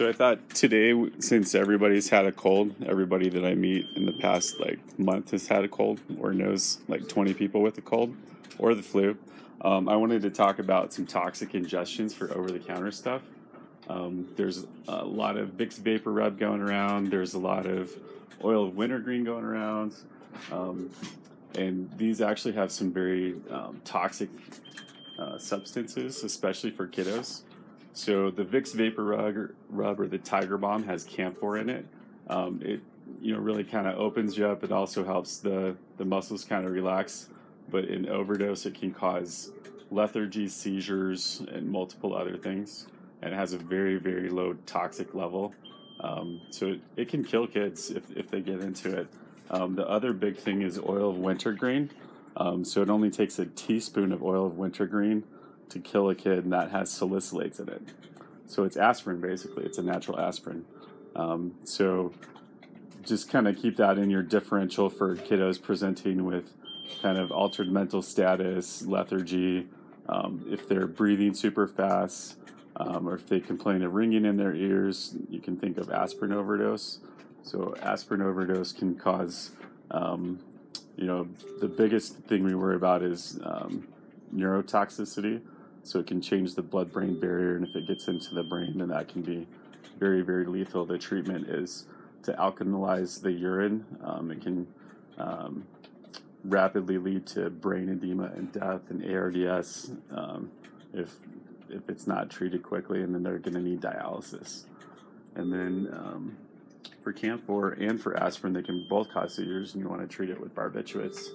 So I thought today, since everybody's had a cold, everybody that I meet in the past like month has had a cold or knows like 20 people with a cold or the flu. Um, I wanted to talk about some toxic ingestions for over-the-counter stuff. Um, there's a lot of Vicks VapoRub going around. There's a lot of oil of wintergreen going around, um, and these actually have some very um, toxic uh, substances, especially for kiddos. So the Vicks VapoRub, rub or the Tiger Balm has camphor in it. Um, it you know really kind of opens you up. It also helps the the muscles kind of relax. But in overdose, it can cause lethargy, seizures, and multiple other things. And it has a very very low toxic level. Um, so it, it can kill kids if, if they get into it. Um, the other big thing is oil of wintergreen. Um, so it only takes a teaspoon of oil of wintergreen to kill a kid, and that has salicylates in it. So it's aspirin, basically. It's a natural aspirin. Um, so just kind of keep that in your differential for kiddos presenting with kind of altered mental status, lethargy, um, if they're breathing super fast, um, or if they complain of ringing in their ears, you can think of aspirin overdose. So aspirin overdose can cause, um, you know, the biggest thing we worry about is um, neurotoxicity. So it can change the blood brain barrier, and if it gets into the brain, then that can be very, very lethal. The treatment is to alkalize the urine. Um, it can um, rapidly lead to brain edema and death and ARDS um, if if it's not treated quickly, and then they're going to need dialysis. And then um, for camphor and for aspirin, they can both cause seizures, and you want to treat it with barbiturates.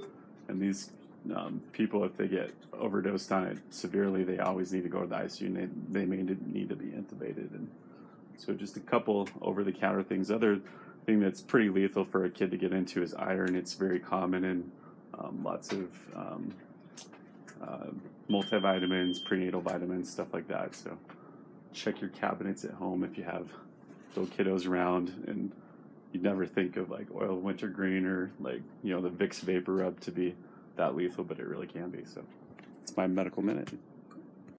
And these um, people, if they get overdosed on it severely, they always need to go to the ICU and they, they may need to be intubated. And so, just a couple over the counter things. Other thing that's pretty lethal for a kid to get into is iron. It's very common in um, lots of um, uh, multivitamins, prenatal vitamins, stuff like that. So, check your cabinets at home if you have little kiddos around and you'd never think of like oil wintergreen or like you know the Vicks VapoRub to be that lethal, but it really can be. So it's my medical minute.